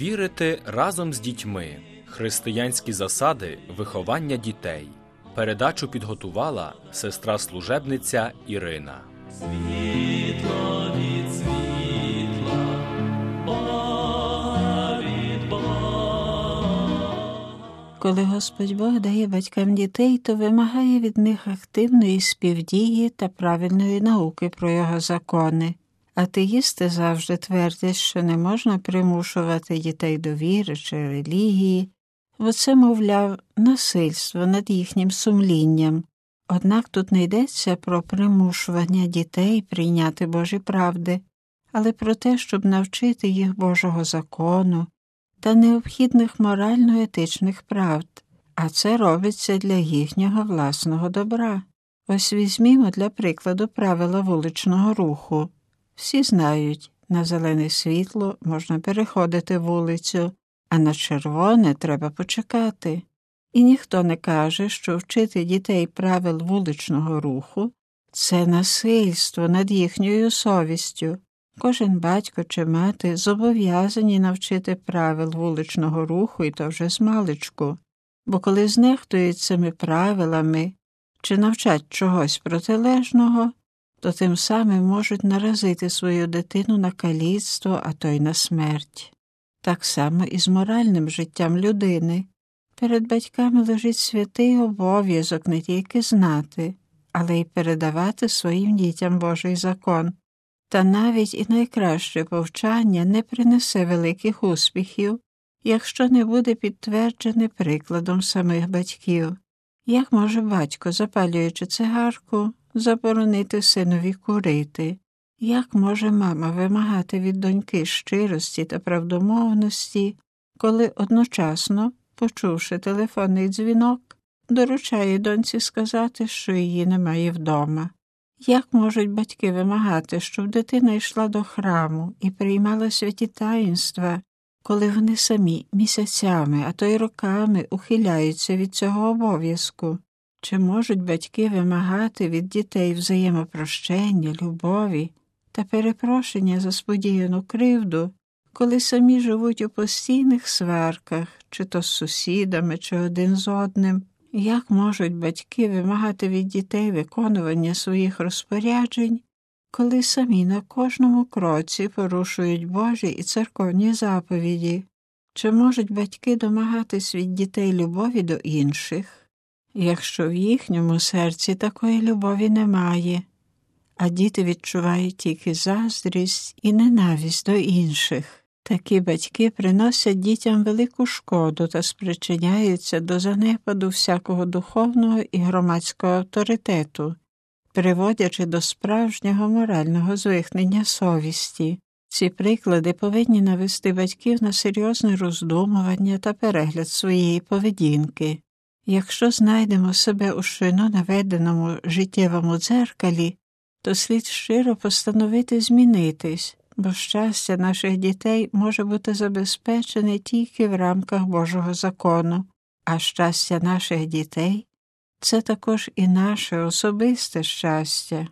Вірити разом з дітьми, християнські засади виховання дітей. Передачу підготувала сестра служебниця Ірина. Світло від світла, Бога від Бога. Коли Господь Бог дає батькам дітей, то вимагає від них активної співдії та правильної науки про його закони. Атеїсти завжди твердять, що не можна примушувати дітей до віри чи релігії, бо це, мовляв, насильство над їхнім сумлінням. Однак тут не йдеться про примушування дітей прийняти Божі правди, але про те, щоб навчити їх Божого закону та необхідних морально-етичних правд, а це робиться для їхнього власного добра. Ось візьмімо для прикладу правила вуличного руху. Всі знають, на зелене світло можна переходити вулицю, а на червоне треба почекати. І ніхто не каже, що вчити дітей правил вуличного руху це насильство над їхньою совістю. Кожен батько чи мати зобов'язані навчити правил вуличного руху і то вже з бо коли знехтують цими правилами чи навчать чогось протилежного, то тим самим можуть наразити свою дитину на каліцтво, а то й на смерть. Так само і з моральним життям людини. Перед батьками лежить святий обов'язок не тільки знати, але й передавати своїм дітям Божий закон. Та навіть і найкраще повчання не принесе великих успіхів, якщо не буде підтверджене прикладом самих батьків. Як може батько, запалюючи цигарку, заборонити синові курити? Як може мама вимагати від доньки щирості та правдомовності, коли одночасно, почувши телефонний дзвінок, доручає доньці сказати, що її немає вдома? Як можуть батьки вимагати, щоб дитина йшла до храму і приймала святі таїнства, коли вони самі місяцями, а то й роками ухиляються від цього обов'язку? Чи можуть батьки вимагати від дітей взаємопрощення, любові та перепрошення за сподіяну кривду, коли самі живуть у постійних сварках, чи то з сусідами, чи один з одним? Як можуть батьки вимагати від дітей виконування своїх розпоряджень, коли самі на кожному кроці порушують Божі і церковні заповіді? Чи можуть батьки домагатись від дітей любові до інших, якщо в їхньому серці такої любові немає, а діти відчувають тільки заздрість і ненависть до інших? Такі батьки приносять дітям велику шкоду та спричиняються до занепаду всякого духовного і громадського авторитету, приводячи до справжнього морального звихнення совісті. Ці приклади повинні навести батьків на серйозне роздумування та перегляд своєї поведінки. Якщо знайдемо себе у щойно наведеному життєвому дзеркалі, то слід щиро постановити змінитись бо щастя наших дітей може бути забезпечене тільки в рамках Божого закону, а щастя наших дітей це також і наше особисте щастя.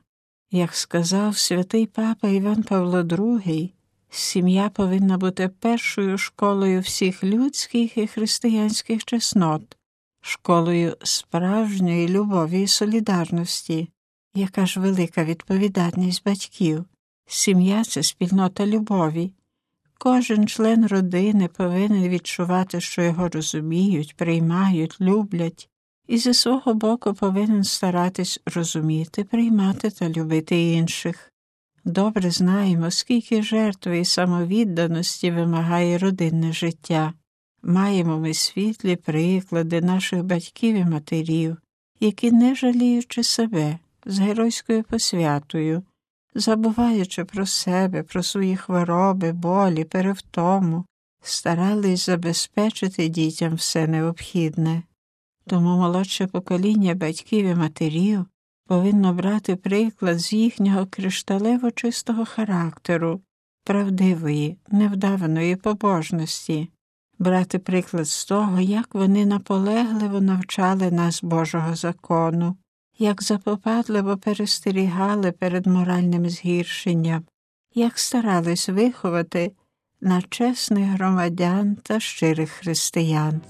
Як сказав святий папа Іван Павло II, сім'я повинна бути першою школою всіх людських і християнських чеснот, школою справжньої любові і солідарності, яка ж велика відповідальність батьків. Сім'я це спільнота любові. Кожен член родини повинен відчувати, що його розуміють, приймають, люблять, і зі свого боку повинен старатись розуміти, приймати та любити інших. Добре знаємо, скільки жертви і самовідданості вимагає родинне життя. Маємо ми світлі приклади наших батьків і матерів, які, не жаліючи себе, з геройською посвятою забуваючи про себе, про свої хвороби, болі, перевтому, старались забезпечити дітям все необхідне. Тому молодше покоління батьків і матерів повинно брати приклад з їхнього кришталево чистого характеру, правдивої, невдаваної побожності, брати приклад з того, як вони наполегливо навчали нас Божого закону, як запопадливо перестерігали перед моральним згіршенням, як старались виховати на чесних громадян та щирих християн.